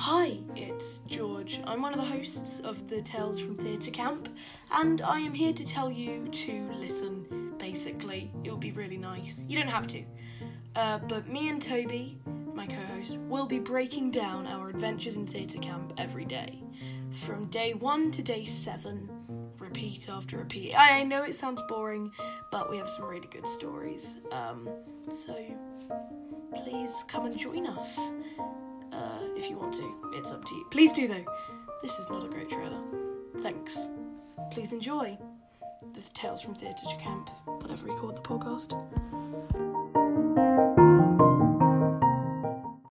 Hi, it's George. I'm one of the hosts of the Tales from Theatre Camp, and I am here to tell you to listen, basically. It will be really nice. You don't have to. Uh, but me and Toby, my co host, will be breaking down our adventures in Theatre Camp every day. From day one to day seven, repeat after repeat. I know it sounds boring, but we have some really good stories. Um, so please come and join us want to. It's up to you. Please do though. This is not a great trailer. Thanks. Please enjoy the Tales from Theatre to Camp, whatever we called the podcast.